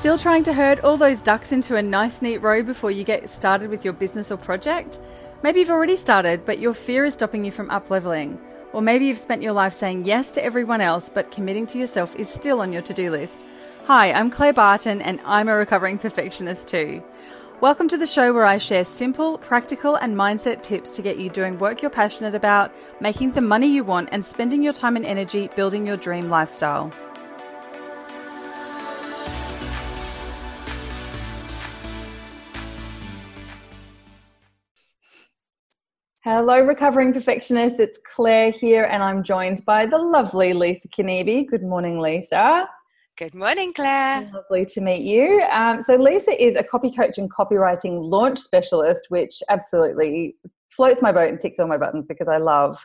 Still trying to herd all those ducks into a nice, neat row before you get started with your business or project? Maybe you've already started, but your fear is stopping you from up leveling. Or maybe you've spent your life saying yes to everyone else, but committing to yourself is still on your to do list. Hi, I'm Claire Barton, and I'm a recovering perfectionist too. Welcome to the show where I share simple, practical, and mindset tips to get you doing work you're passionate about, making the money you want, and spending your time and energy building your dream lifestyle. Hello, recovering perfectionists. It's Claire here, and I'm joined by the lovely Lisa Kniebe. Good morning, Lisa. Good morning, Claire. Lovely to meet you. Um, so, Lisa is a copy coach and copywriting launch specialist, which absolutely floats my boat and ticks all my buttons because I love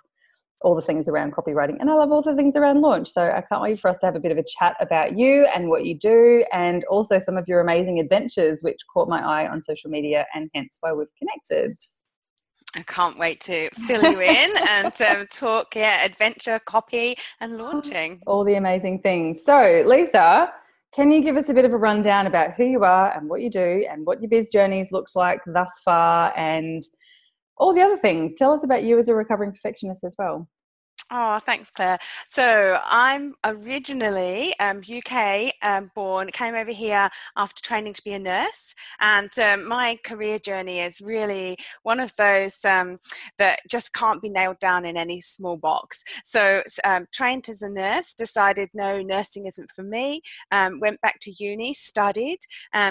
all the things around copywriting and I love all the things around launch. So, I can't wait for us to have a bit of a chat about you and what you do, and also some of your amazing adventures, which caught my eye on social media, and hence why we've connected. I can't wait to fill you in and um, talk, yeah, adventure, copy, and launching. All the amazing things. So, Lisa, can you give us a bit of a rundown about who you are and what you do and what your biz journeys looks like thus far and all the other things? Tell us about you as a recovering perfectionist as well. Oh, thanks, Claire. So I'm originally um, UK um, born, came over here after training to be a nurse, and um, my career journey is really one of those um, that just can't be nailed down in any small box. So um, trained as a nurse, decided no, nursing isn't for me. Um, went back to uni, studied,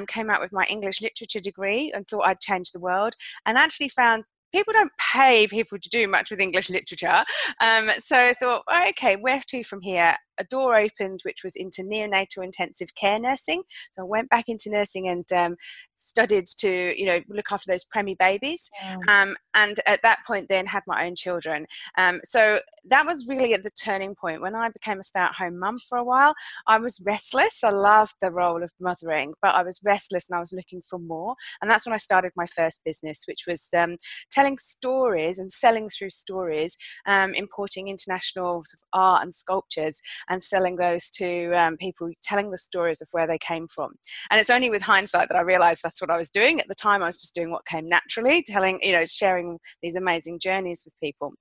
came out with my English literature degree, and thought I'd change the world, and actually found people don't pay people to do much with English literature. Um, so I thought, okay, where to from here? A door opened, which was into neonatal intensive care nursing. So I went back into nursing and um, studied to you know look after those preemie babies yeah. um, and at that point then had my own children. Um, so that was really at the turning point. When i became a stay-at-home mum for a while i was restless. I loved the role of mothering but i was restless and i was looking for more. And that's when i started my first business which was um, telling stories and selling through stories um, importing international sort of art and sculptures and selling those to um, people telling the stories of where they came from and it's only with hindsight that i realized that's what I was doing. At the time, I was just doing what came naturally, telling, you know, sharing these amazing journeys with people.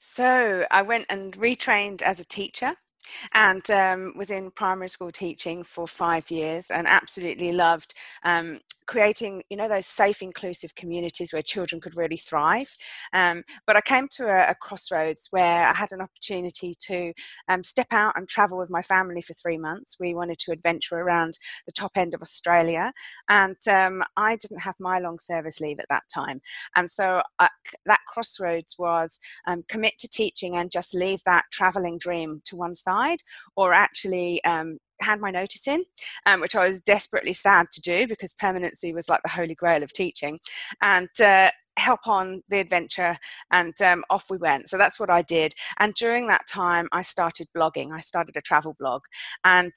So I went and retrained as a teacher and um, was in primary school teaching for five years and absolutely loved um, creating you know those safe inclusive communities where children could really thrive. Um, but i came to a, a, crossroads where i had an opportunity to um, step out and travel with my family for three months. We wanted to adventure around the top end of australia and um, i didn't have my long service leave at that time. And so I, that crossroads was um, commit to teaching and just leave that traveling dream to one side or actually um, hand my notice in, um, which I was desperately sad to do because permanency was like the holy grail of teaching, and uh, help on the adventure. And um, off we went. So that's what I did. And during that time, I started blogging. I started a travel blog, and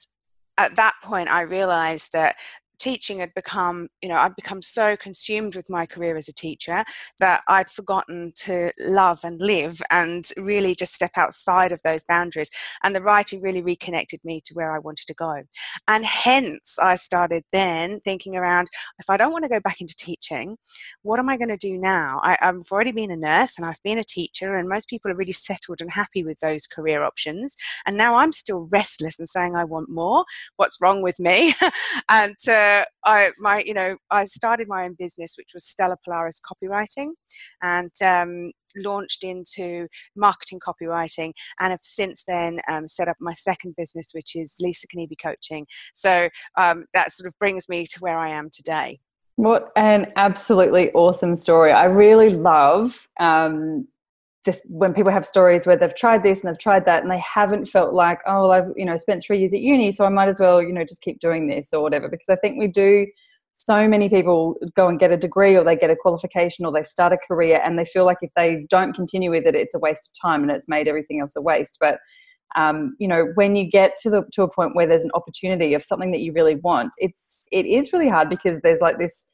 at that point, I realized that teaching had become, you know, I'd become so consumed with my career as a teacher that I'd forgotten to love and live and really just step outside of those boundaries. And the writing really reconnected me to where I wanted to go. And hence, I started then thinking around if I don't want to go back into teaching, what am I going to do now? I, have already been a nurse and I've been a teacher, and most people are really settled and happy with those career options. And now I'm still restless and saying, I want more. What's wrong with me? and uh, I my you know I started my own business, which was Stella Polaris Copywriting, and um, launched into marketing copywriting, and have since then um, set up my second business, which is Lisa Kniebe Coaching. So um, that sort of brings me to where I am today. What an absolutely awesome story! I really love um, this when people have stories where they've tried this and they've tried that and they haven't felt like oh well, I've you know spent three years at uni so I might as well you know just keep doing this or whatever. Because I think we do so many people go and get a degree or they get a qualification or they start a career and they feel like if they don't continue with it it's a waste of time and it's made everything else a waste. But um, you know when you get to the to a point where there's an opportunity of something that you really want it's it is really hard because there's like this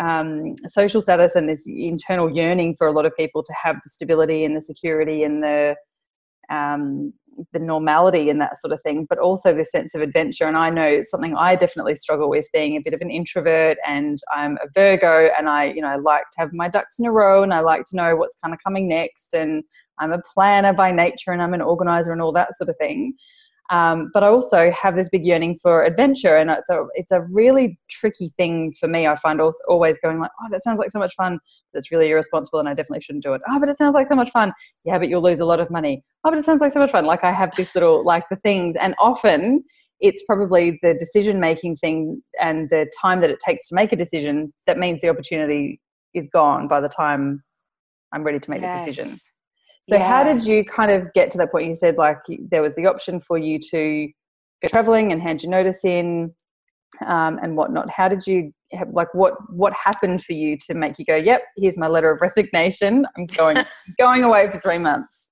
um, social status and this internal yearning for a lot of people to have the stability and the security and the um, the normality and that sort of thing, but also this sense of adventure. And I know something I definitely struggle with being a bit of an introvert and I'm a Virgo and I, you know, I like to have my ducks in a row and I like to know what's kind of coming next. And I'm a planner by nature and I'm an organizer and all that sort of thing. Um, but I also have this big yearning for adventure, and it's a it's a really tricky thing for me. I find also always going like, oh, that sounds like so much fun, but it's really irresponsible, and I definitely shouldn't do it. Oh, but it sounds like so much fun. Yeah, but you'll lose a lot of money. Oh, but it sounds like so much fun. Like I have this little like the things, and often it's probably the decision making thing and the time that it takes to make a decision that means the opportunity is gone by the time I'm ready to make yes. the decision. So yeah. how did you kind of get to that point? You said like there was the option for you to go traveling and hand your notice in um, and whatnot. How did you have, like what what happened for you to make you go, "Yep, here's my letter of resignation. I'm going going away for three months."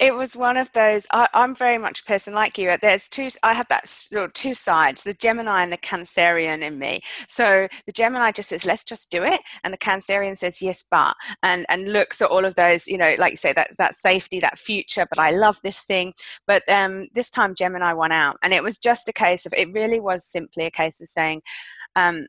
It was one of those I, am very much a person like you there's two i have that two sides the gemini and the cancerian in me. So the gemini just says let's just do it and the cancerian says yes but and and looks at all of those you know like you say that that safety that future but i love this thing. But um this time gemini won out and it was just a case of it really was simply a case of saying um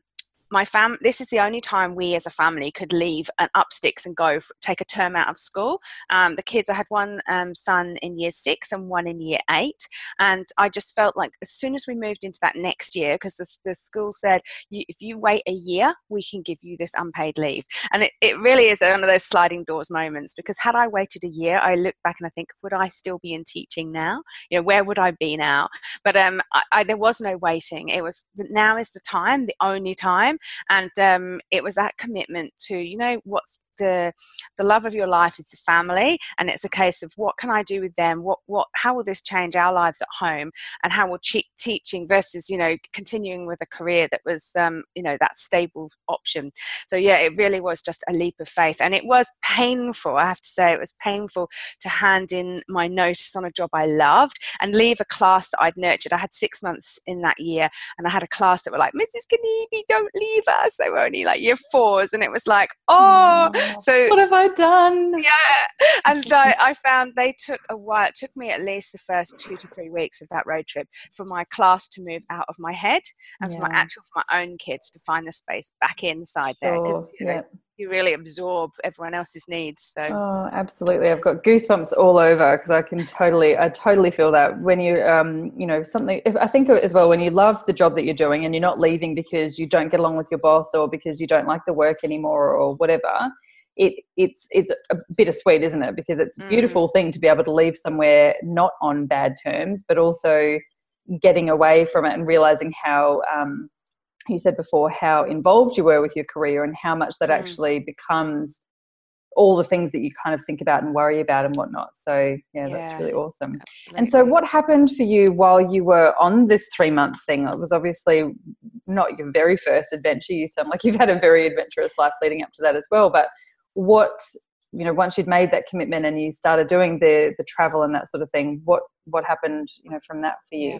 my fam this is the only time we as a family could leave and up sticks and go take a term out of school. Um, the kids i had one um, son in year six and one in year eight and i just felt like as soon as we moved into that next year because the, the school said if you wait a year we can give you this unpaid leave. And it, it really is one of those sliding doors moments because had i waited a year i look back and i think would i still be in teaching now? You know where would i be now? But um, I, I, there was no waiting. It was now is the time the only time and um, it was that commitment to you know what's the the love of your life is the family and it's a case of what can i do with them? What what how will this change our lives at home? And how will che- teaching versus you know continuing with a career that was um, you know that stable option. So yeah it really was just a leap of faith and it was painful i have to say it was painful to hand in my notice on a job i loved and leave a class that i'd nurtured. I had six months in that year and i had a class that were like mrs Kniebe, don't leave us. They were only like year fours and it was like oh so what have I done? Yeah, and I, I found they took a while. It took me at least the first two to three weeks of that road trip for my class to move out of my head and yeah. for my actual for my own kids to find the space back inside there because you, know, yeah. you really absorb everyone else's needs. So oh, absolutely, I've got goosebumps all over because I can totally, I totally feel that when you, um, you know, something. If, I think as well when you love the job that you're doing and you're not leaving because you don't get along with your boss or because you don't like the work anymore or whatever it it's it's a bittersweet, isn't it? Because it's a beautiful mm. thing to be able to leave somewhere not on bad terms, but also getting away from it and realizing how um, you said before how involved you were with your career and how much that mm. actually becomes all the things that you kind of think about and worry about and whatnot. So yeah, yeah that's really awesome. Absolutely. And so what happened for you while you were on this three month thing? It was obviously not your very first adventure. You sound like you've had a very adventurous life leading up to that as well. But what you know once you'd made that commitment and you started doing the the travel and that sort of thing what what happened you know from that for you? Yeah.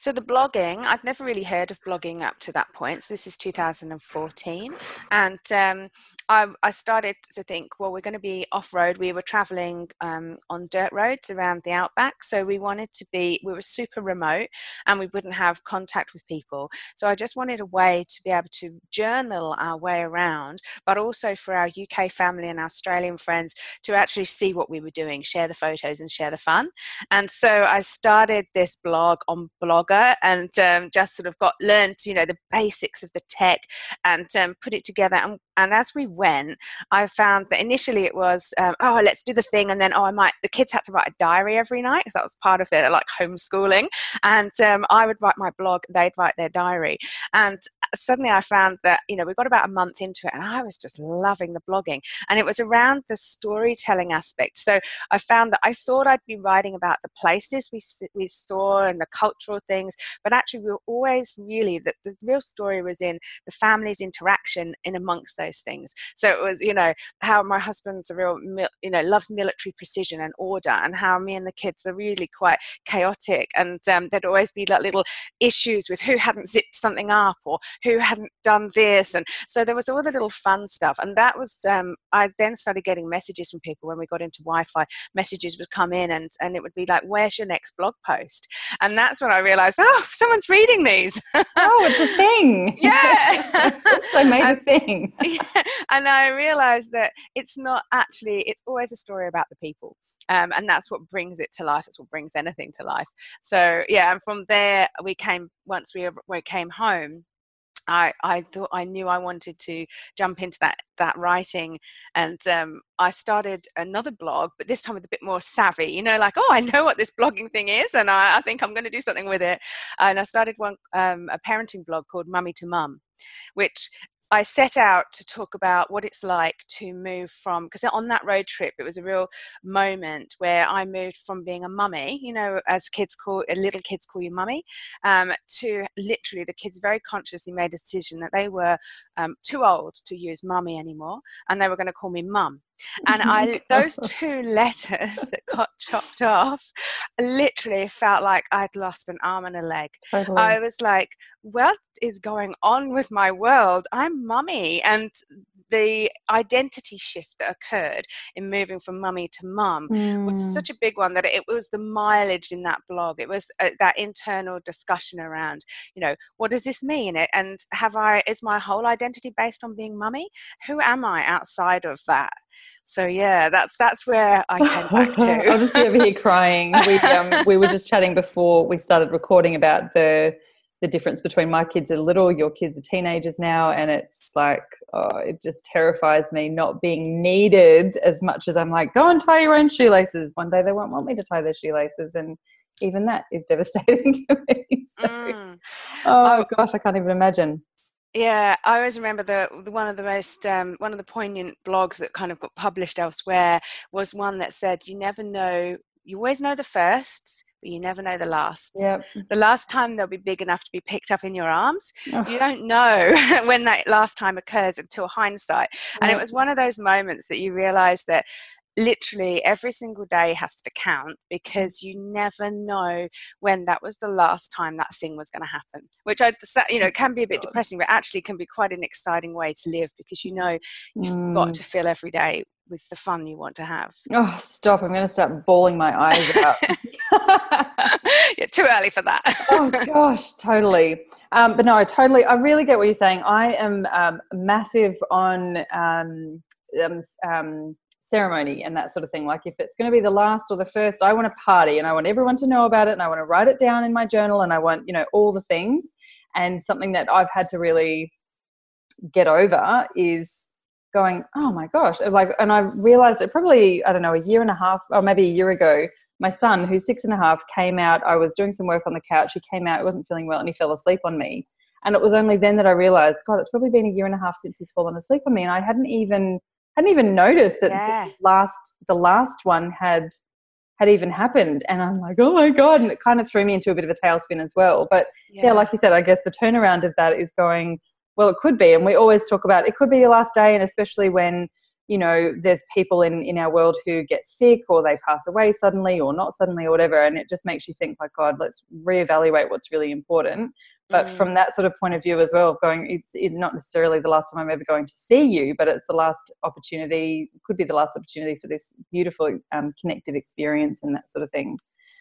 so the blogging i've never really heard of blogging up to that point so this is 2014 and um, I, I, started to think well we're going to be off-road. We were traveling um, on dirt roads around the outback so we wanted to be we were super remote and we wouldn't have contact with people. So i just wanted a way to be able to journal our way around but also for our uk family and australian friends to actually see what we were doing share the photos and share the fun. And so so I started this blog on Blogger and um, just sort of got learned, you know, the basics of the tech and um, put it together. And, and, as we went, I found that initially it was, um, oh, let's do the thing, and then oh, I might. The kids had to write a diary every night because that was part of their like homeschooling, and um, I would write my blog, they'd write their diary, and suddenly I found that, you know, we got about a month into it and I was just loving the blogging. And it was around the storytelling aspect. So I found that I thought I'd be writing about the places we, we saw and the cultural things, but actually we were always really, that the real story was in the family's interaction in amongst those things. So it was, you know, how my husband's a real, you know, loves military precision and order and how me and the kids are really quite chaotic. And um, there'd always be like little issues with who hadn't zipped something up or who hadn't done this and so there was all the little fun stuff and that was um, i then started getting messages from people when we got into wi-fi. Messages would come in and and it would be like where's your next blog post? And that's when i realized oh someone's reading these. Oh it's a thing. Yeah. I made and, a thing. yeah, and i realized that it's not actually it's always a story about the people um, and that's what brings it to life it's what brings anything to life. So yeah and from there we came once we, we came home I, I thought I knew I wanted to jump into that that writing, and um, I started another blog, but this time with a bit more savvy. You know, like oh, I know what this blogging thing is, and I, I think I'm going to do something with it. And I started one um, a parenting blog called Mummy to Mum, which I set out to talk about what it's like to move from, because on that road trip, it was a real moment where I moved from being a mummy, you know, as kids call, uh, little kids call you mummy, um, to literally the kids very consciously made a decision that they were um, too old to use mummy anymore and they were going to call me mum and I those two letters that got chopped off literally felt like I'd lost an arm and a leg. Totally. I was like, what is going on with my world? I'm mummy and the identity shift that occurred in moving from mummy to mum mm. was such a big one that it was the mileage in that blog. It was uh, that internal discussion around, you know, what does this mean? And have I, is my whole identity based on being mummy? Who am I outside of that? So yeah, that's that's where I came back to. I'll just be over here crying. We um, we were just chatting before we started recording about the the difference between my kids are little, your kids are teenagers now, and it's like oh, it just terrifies me not being needed as much as I'm like, go and tie your own shoelaces. One day they won't want me to tie their shoelaces, and even that is devastating to me. So, mm. oh, oh gosh, I can't even imagine. Yeah, I always remember the, the one of the most um, one of the poignant blogs that kind of got published elsewhere was one that said, "You never know. You always know the first, but you never know the last. Yep. The last time they'll be big enough to be picked up in your arms. Oh. You don't know when that last time occurs until hindsight. And it was one of those moments that you realize that literally every single day has to count because you never know when that was the last time that thing was going to happen which i you know can be a bit depressing but actually can be quite an exciting way to live because you know you've mm. got to fill every day with the fun you want to have. Oh stop i'm going to start bawling my eyes out. Yeah too early for that. Oh gosh totally. Um, but no i totally i really get what you're saying. I am um, massive on um, um, um ceremony and that sort of thing. Like if it's going to be the last or the first, I want a party and I want everyone to know about it and I want to write it down in my journal and I want, you know, all the things. And something that I've had to really get over is going, oh my gosh. Like, and I realized it probably, I don't know, a year and a half or maybe a year ago. My son, who's six and a half, came out. I was doing some work on the couch. He came out, he wasn't feeling well, and he fell asleep on me. And it was only then that I realized, God, it's probably been a year and a half since he's fallen asleep on me. And I hadn't even hadn't even noticed that yeah. this last the last one had had even happened and i'm like oh my god and it kind of threw me into a bit of a tailspin as well but yeah. yeah. like you said i guess the turnaround of that is going well it could be and we always talk about it could be your last day and especially when you know there's people in in our world who get sick or they pass away suddenly or not suddenly or whatever and it just makes you think like god let's reevaluate what's really important but mm. from that sort of point of view as well going it's, it's not necessarily the last time i'm ever going to see you but it's the last opportunity could be the last opportunity for this beautiful um, connective experience and that sort of thing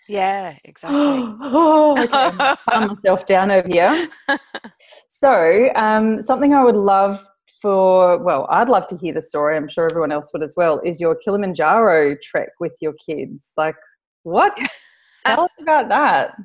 yeah exactly oh, okay. calm myself down over here so um, something i would love for well i'd love to hear the story i'm sure everyone else would as well is your kilimanjaro trek with your kids like what Tell us about that.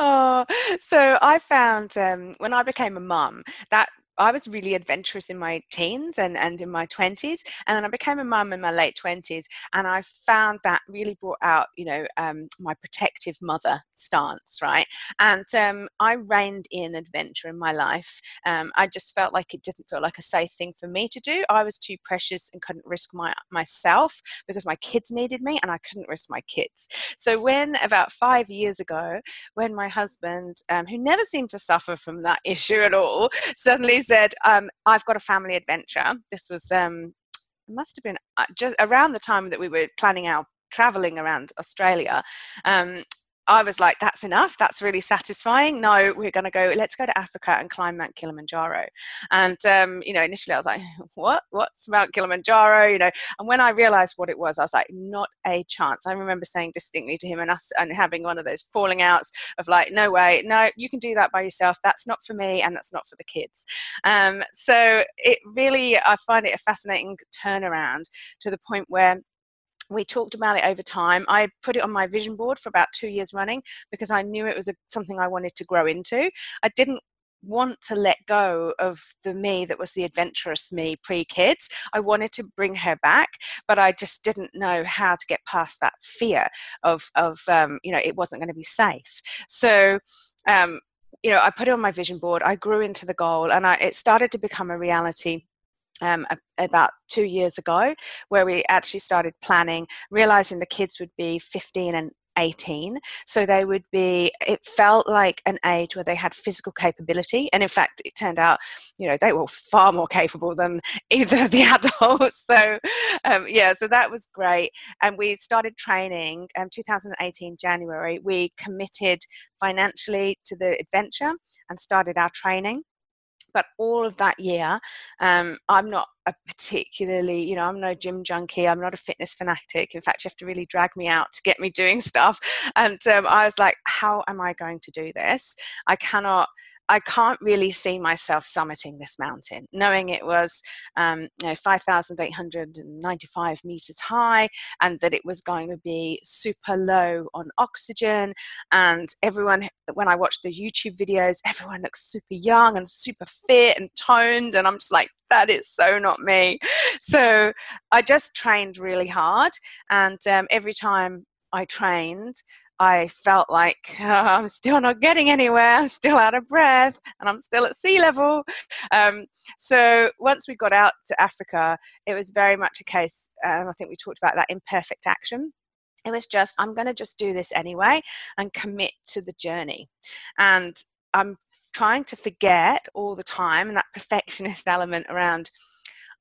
Oh, so I found um, when I became a mum that I was really adventurous in my teens and, and in my 20s. And then I became a mum in my late 20s. And I found that really brought out, you know, um, my protective mother stance, right? And um, I reined in adventure in my life. Um, I just felt like it didn't feel like a safe thing for me to do. I was too precious and couldn't risk my myself because my kids needed me and I couldn't risk my kids. So when about five years ago, when my husband, um, who never seemed to suffer from that issue at all, suddenly said, um, I've got a family adventure. This was, um, must have been uh, just around the time that we were planning our traveling around Australia. Um, I was like, that's enough. That's really satisfying. No, we're going to go, let's go to Africa and climb Mount Kilimanjaro. And, um, you know, initially I was like, what? What's Mount Kilimanjaro? You know, and when I realized what it was, I was like, not a chance. I remember saying distinctly to him and us and having one of those falling outs of like, no way, no, you can do that by yourself. That's not for me and that's not for the kids. Um, so it really, I find it a fascinating turnaround to the point where we talked about it over time. I put it on my vision board for about two years running because I knew it was a, something I wanted to grow into. I didn't want to let go of the me that was the adventurous me pre kids. I wanted to bring her back, but I just didn't know how to get past that fear of of um, you know it wasn't going to be safe. So. Um, you know, I put it on my vision board. I grew into the goal, and I, it started to become a reality um, about two years ago, where we actually started planning, realizing the kids would be 15 and 18 so they would be it felt like an age where they had physical capability and in fact it turned out you know they were far more capable than either of the adults. So um, yeah so that was great. And we started training um, 2018 january. We committed financially to the adventure and started our training but all of that year um, i'm not a particularly you know i'm no gym junkie i'm not a fitness fanatic. In fact you have to really drag me out to get me doing stuff. And um, i was like how am i going to do this? I cannot I can't really see myself summiting this mountain, knowing it was um, you know, 5,895 meters high and that it was going to be super low on oxygen. And everyone, when I watched the YouTube videos, everyone looks super young and super fit and toned. And I'm just like, that is so not me. So I just trained really hard. And um, every time I trained, I felt like oh, I'm still not getting anywhere, I'm still out of breath, and I'm still at sea level. Um, so once we got out to Africa, it was very much a case, and I think we talked about that imperfect action. It was just, I'm going to just do this anyway and commit to the journey. And I'm trying to forget all the time and that perfectionist element around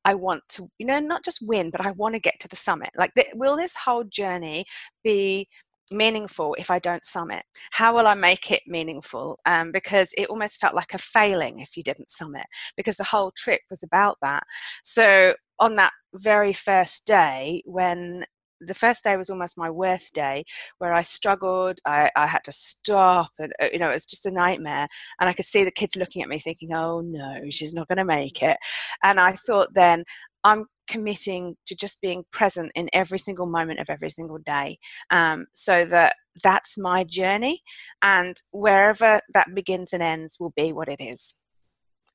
I want to, you know, not just win, but I want to get to the summit. Like, the, will this whole journey be meaningful if I don't summit? How will I make it meaningful? Um, because it almost felt like a failing if you didn't summit, because the whole trip was about that. So on that very first day, when the first day was almost my worst day where I struggled. I, I had to stop, and uh, you know, it was just a nightmare. And I could see the kids looking at me, thinking, "Oh no, she's not going to make it." And I thought, then I'm committing to just being present in every single moment of every single day um, so that that's my journey and wherever that begins and ends will be what it is.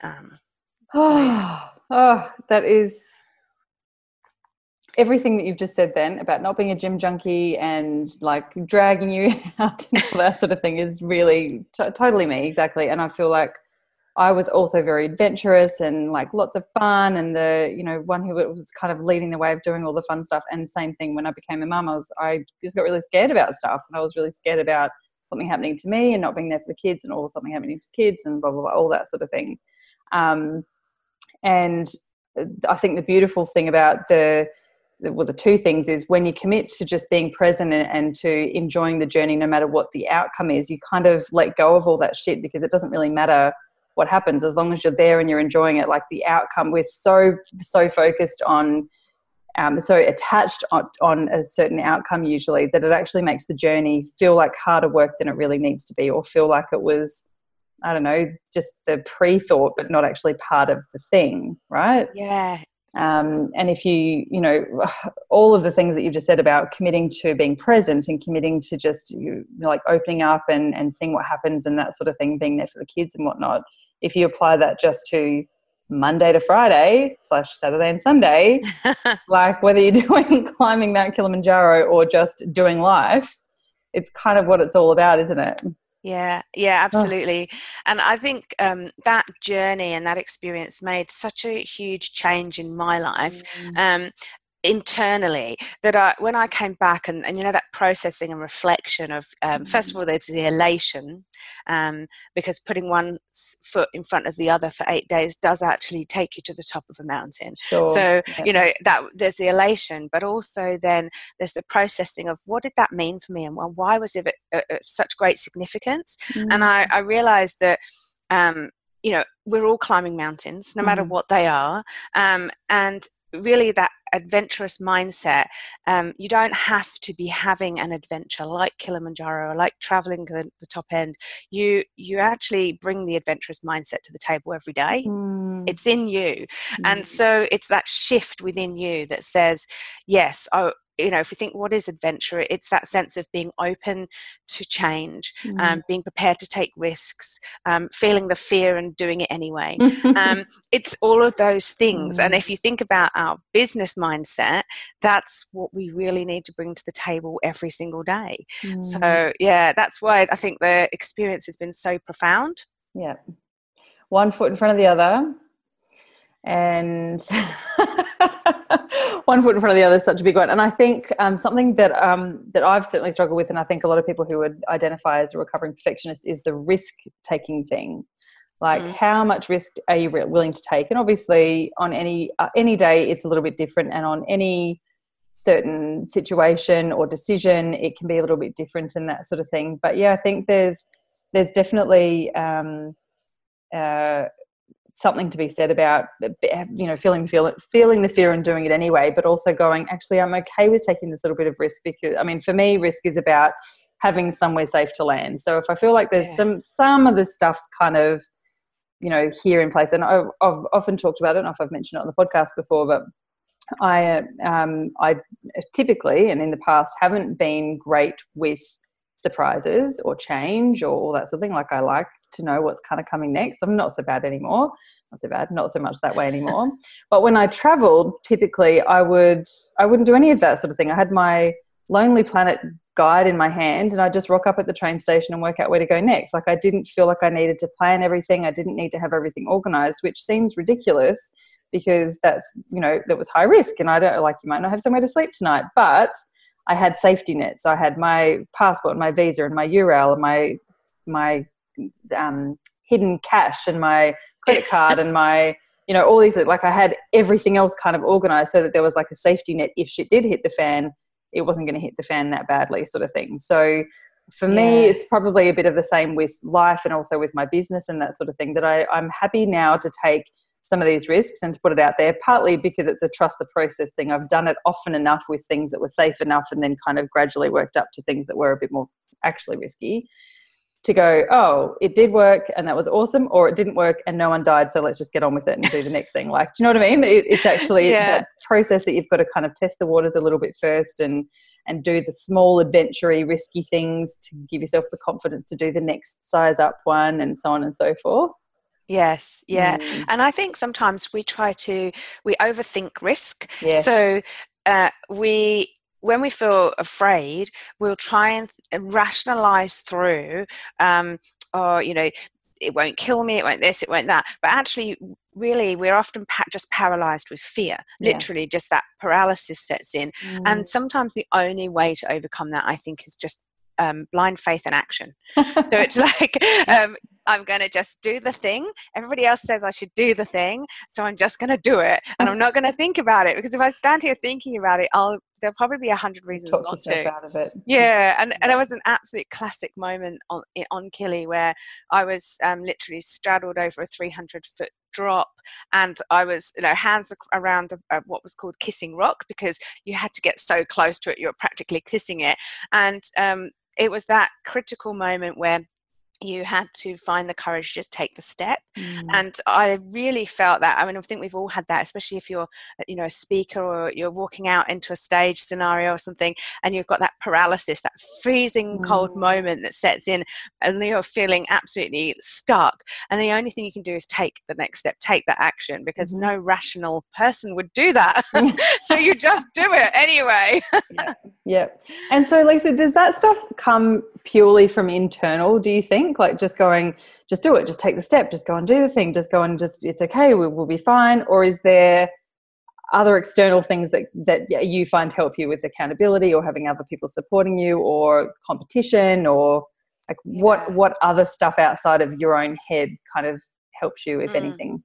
Um, oh, oh that is everything that you've just said then about not being a gym junkie and like dragging you out and all that sort of thing is really t- totally me exactly and i feel like I was also very adventurous and like lots of fun and the you know one who was kind of leading the way of doing all the fun stuff. And same thing when I became a mum I was I just got really scared about stuff. And I was really scared about something happening to me and not being there for the kids and all something happening to kids and blah blah blah all that sort of thing. Um, and uh, I think the beautiful thing about the well the two things is when you commit to just being present and, to enjoying the journey no matter what the outcome is you kind of let go of all that shit because it doesn't really matter what happens as long as you're there and you're enjoying it like the outcome we're so so focused on um, so attached on, on a certain outcome usually that it actually makes the journey feel like harder work than it really needs to be or feel like it was i don't know just the pre-thought but not actually part of the thing right? Yeah. Um, and if you you know all of the things that you've just said about committing to being present and committing to just you know, like opening up and and seeing what happens and that sort of thing being there for the kids and whatnot if you apply that just to Monday to Friday slash Saturday and Sunday, like whether you're doing climbing Mount Kilimanjaro or just doing life, it's kind of what it's all about, isn't it? Yeah, yeah, absolutely. Oh. And I think um, that journey and that experience made such a huge change in my life. Mm. Um, internally that I, when I came back and, and you know that processing and reflection of um, first of Mm-hmm. all there's the elation um, because putting one foot in front of the other for eight days does actually take you to the top of a mountain Sure. so Yeah. you know that there's the elation but also then there's the processing of what did that mean for me and wh- why was it of, of such great significance and I, Mm. I realized that um, you know we're all climbing mountains no matter Mhm. what they are um, and really that adventurous mindset um, you don't have to be having an adventure like kilimanjaro or like traveling the, the top end. You you actually bring the adventurous mindset to the table every day. Mm, it's in you. And mm, so it's that shift within you that says yes I, you know if we think what is adventure it's that sense of being open to change mm. um, being prepared to take risks um, feeling the fear and doing it anyway um, it's all of those things and Mm. if you think about our business mindset that's what we really need to bring to the table every single day Mm. so yeah that's why i think the experience has been so profound Yeah. One foot in front of the other. And one foot in front of the other is such a big one. And I think um, something that um, that I've certainly struggled with, and I think a lot of people who would identify as a recovering perfectionist, is the risk taking thing. Like, Mm. how much risk are you willing to take? And obviously, on any uh, any day, it's a little bit different, and on any certain situation or decision, it can be a little bit different and that sort of thing. But yeah, I think there's there's definitely um, uh, something to be said about you know feeling feel, feeling the fear and doing it anyway, but also going actually I'm okay with taking this little bit of risk because I mean for me risk is about having somewhere safe to land. So if I feel like there's Yeah. some some of the stuff's kind of you know here in place, and I've, I've often talked about it. I don't know if I've mentioned it on the podcast before, but I um, I typically and in the past haven't been great with surprises or change or all that sort of thing. Like I like to know what's kind of coming next. I'm not so bad anymore. Not so bad. Not so much that way anymore. but when I travelled, typically I would I wouldn't do any of that sort of thing. I had my Lonely Planet guide in my hand and I just rock up at the train station and work out where to go next. Like I didn't feel like I needed to plan everything. I didn't need to have everything organized, which seems ridiculous because that's you know that was high risk and I don't like you might not have somewhere to sleep tonight. But I had safety nets. I had my passport, and my visa, and my URL, and my my um, hidden cash, and my credit card, and my you know all these. Like I had everything else kind of organized so that there was like a safety net if shit did hit the fan, it wasn't going to hit the fan that badly, sort of thing. So for me, it's probably a bit of the same with life and also with my business and that sort of thing. That I, I'm happy now to take some of these risks and to put it out there, partly because it's a trust the process thing. I've done it often enough with things that were safe enough and then kind of gradually worked up to things that were a bit more actually risky to go, oh, it did work and that was awesome, or it didn't work and no one died, so let's just get on with it and do the next thing. Like, do you know what I mean? It, it's actually Yeah. that process that you've got to kind of test the waters a little bit first and and do the small adventurous risky things to give yourself the confidence to do the next size up one and so on and so forth. yes yeah Mm, and i think sometimes we try to we overthink risk yes. so uh, we when we feel afraid we'll try and and rationalize through um, or you know it won't kill me it won't this it won't that but actually really we're often pa- just paralyzed with fear Yeah. literally just that paralysis sets in Mm. and sometimes the only way to overcome that i think is just um, blind faith and action. So it's like um, i'm going to just do the thing. Everybody else says i should do the thing so i'm just going to do it and i'm not going to think about it because if i stand here thinking about it i'll there'll probably be a hundred reasons talk not to. out of it. yeah and, and it was an absolute classic moment on on Kili where I was um, literally straddled over a 300 foot drop and I was you know hands around a, a, what was called kissing rock because you had to get so close to it you were practically kissing it. And um, it was that critical moment where you had to find the courage to just take the step Mm. and i really felt that i mean i think we've all had that especially if you're uh, you know a speaker or you're walking out into a stage scenario or something and you've got that paralysis that freezing cold Mm. moment that sets in and you're feeling absolutely stuck and the only thing you can do is take the next step take that action because Mhm. no rational person would do that so you just do it anyway Yeah. And so, Lisa, does that stuff come purely from internal, do you think? Like just going, just do it, just take the step, just go and do the thing, just go and just, it's okay, we, we'll be fine. Or is there other external things that that you find help you with accountability or having other people supporting you or competition or like yeah. what what other stuff outside of your own head kind of helps you if mm. anything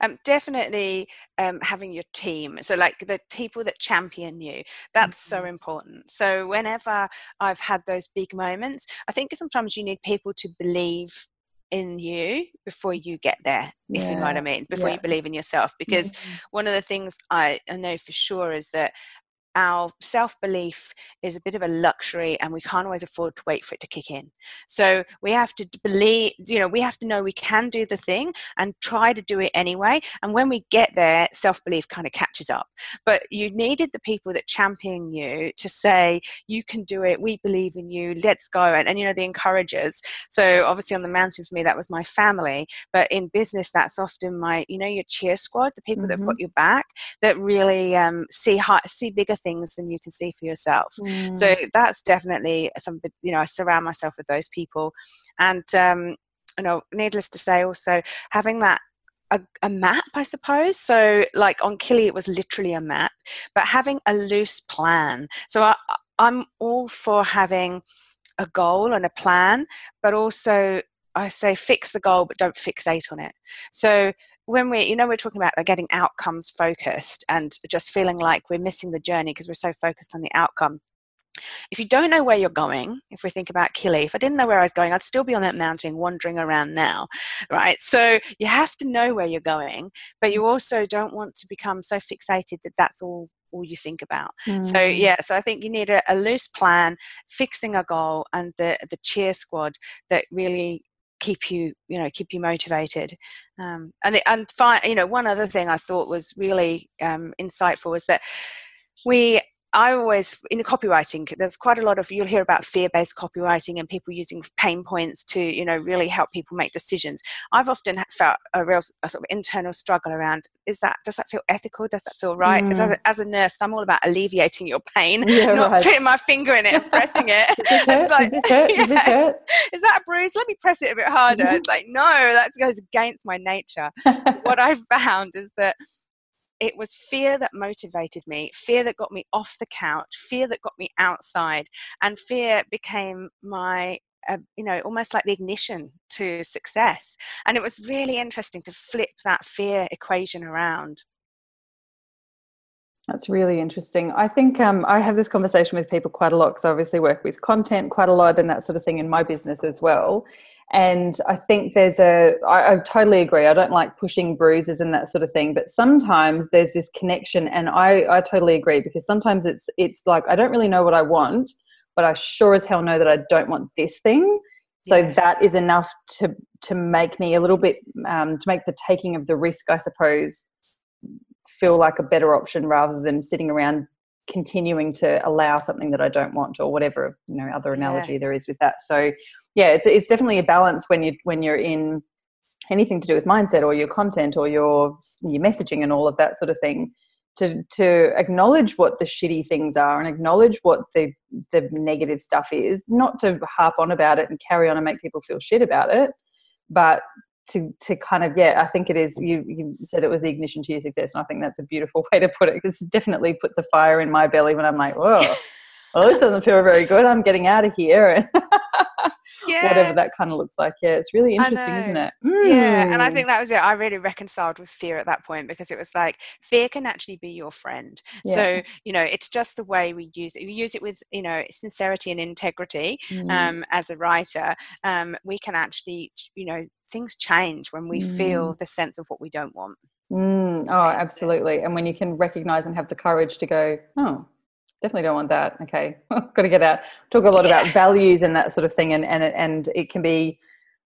um, definitely um, having your team so like the people that champion you that's mm-hmm. so important so whenever i've had those big moments i think sometimes you need people to believe in you before you get there if you know what i mean before yeah. you believe in yourself because mm-hmm. one of the things I, I know for sure is that our self belief is a bit of a luxury and we can't always afford to wait for it to kick in. So we have to believe, you know, we have to know we can do the thing and try to do it anyway. And when we get there, self belief kind of catches up. But you needed the people that champion you to say, you can do it, we believe in you, let's go. And, and you know, the encouragers. So obviously on the mountain for me, that was my family. But in business, that's often my, you know, your cheer squad, the people mm-hmm. that have got your back that really um, see, high, see bigger things than you can see for yourself. Mm. So that's definitely something, you know, I surround myself with those people. And, um, you know, needless to say, also having that a, a, map, I suppose. So, like on Kili, it was literally a map, but having a loose plan. So, I, I'm all for having a goal and a plan, but also I say fix the goal, but don't fixate on it. So, when we you know we're talking about getting outcomes focused and just feeling like we're missing the journey because we're so focused on the outcome if you don't know where you're going, if we think about Kili, if I didn't know where I was going, I'd still be on that mountain wandering around now, right? So you have to know where you're going, but you also don't want to become so fixated that that's all all you think about. Mm. So yeah, so I think you need a, a, loose plan, fixing a goal, and the the cheer squad that really keep you you know keep you motivated. Um, and and fi- you know one other thing i thought was really um, insightful was that we I always, in the copywriting, there's quite a lot of, you'll hear about fear based copywriting and people using pain points to, you know, really help people make decisions. I've often felt a real a sort of internal struggle around is that, does that feel ethical? Does that feel right? Mm. As, a, as, a, nurse, I'm all about alleviating your pain, yeah, not right. putting my finger in it and pressing it. it's like, Does this hurt? Does this hurt? Is that a bruise? Let me press it a bit harder. It's like, no, that goes against my nature. what I've found is that it was fear that motivated me, fear that got me off the couch, fear that got me outside, and fear became my uh, you know almost like the ignition to success. And it was really interesting to flip that fear equation around that's really interesting. I think um, I have this conversation with people quite a lot because I obviously work with content quite a lot and that sort of thing in my business as well. And I think there's a, I, I totally agree. I don't like pushing bruises and that sort of thing, but sometimes there's this connection, and I, I totally agree because sometimes it's, it's like I don't really know what I want, but I sure as hell know that I don't want this thing. So yeah. that is enough to to make me a little bit um, to make the taking of the risk, I suppose, feel like a better option rather than sitting around continuing to allow something that I don't want or whatever you know other analogy yeah. there is with that. So yeah, it's it's definitely a balance when you when you're in anything to do with mindset or your content or your your messaging and all of that sort of thing. To, to acknowledge what the shitty things are and acknowledge what the the negative stuff is, not to harp on about it and carry on and make people feel shit about it, but to to kind of yeah, I think it is. You you said it was the ignition to your success, and I think that's a beautiful way to put it. Because it definitely puts a fire in my belly when I'm like, whoa, well, this doesn't feel very good. I'm getting out of here. yeah. whatever that kind of looks like. Yeah, it's really interesting, isn't it? Mm. Yeah, and I think that was it. I really reconciled with fear at that point because it was like fear can actually be your friend. Yeah. So you know, it's just the way we use it. We use it with you know sincerity and integrity. Mm. Um, as a writer, um, we can actually you know things change when we mm. feel the sense of what we don't want. Mm. Oh, absolutely. And when you can recognize and have the courage to go, oh, definitely don't want that. Okay, got to get out. Talk a lot yeah. about values and that sort of thing, and and and it can be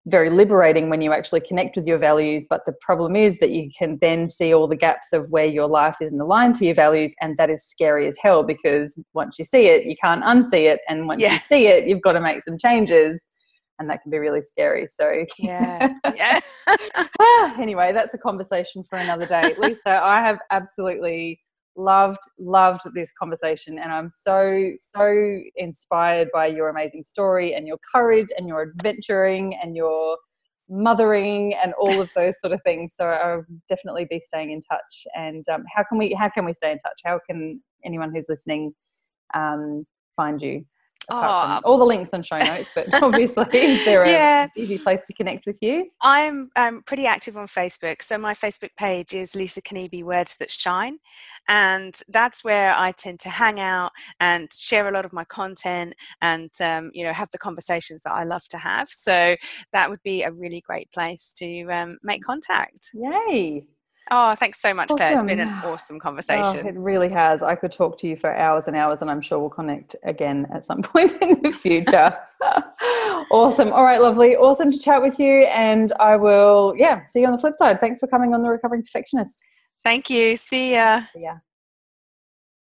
very liberating when you actually connect with your values. But the problem is that you can then see all the gaps of where your life isn't aligned to your values, and that is scary as hell because once you see it, you can't unsee it, and once yeah. you see it, you've got to make some changes. And that can be really scary. So, yeah. Yeah. anyway, that's a conversation for another day. Lisa, I have absolutely loved loved this conversation and i'm so so inspired by your amazing story and your courage and your adventuring and your mothering and all of those sort of things. So I'll definitely be staying in touch. And um, how can we how can we stay in touch? How can anyone who's listening um, find you? Oh, all the links and show notes, but obviously, is there yeah. easy place to connect with you? I'm um, pretty active on Facebook. So my Facebook page is Lisa Kniebe Words That Shine. And that's where I tend to hang out and share a lot of my content and, um, you know, have the conversations that I love to have. So that would be a really great place to um, make contact. Yay. Oh, thanks so much, awesome. Claire. It's been an awesome oh, conversation. Oh, it really has. I could talk to you for hours and hours, and I'm sure we'll connect again at some point in the future. awesome. All right, lovely. Awesome to chat with you. And I will, yeah, see you on the flip side. Thanks for coming on The Recovering Perfectionist. Thank you. See ya. See ya.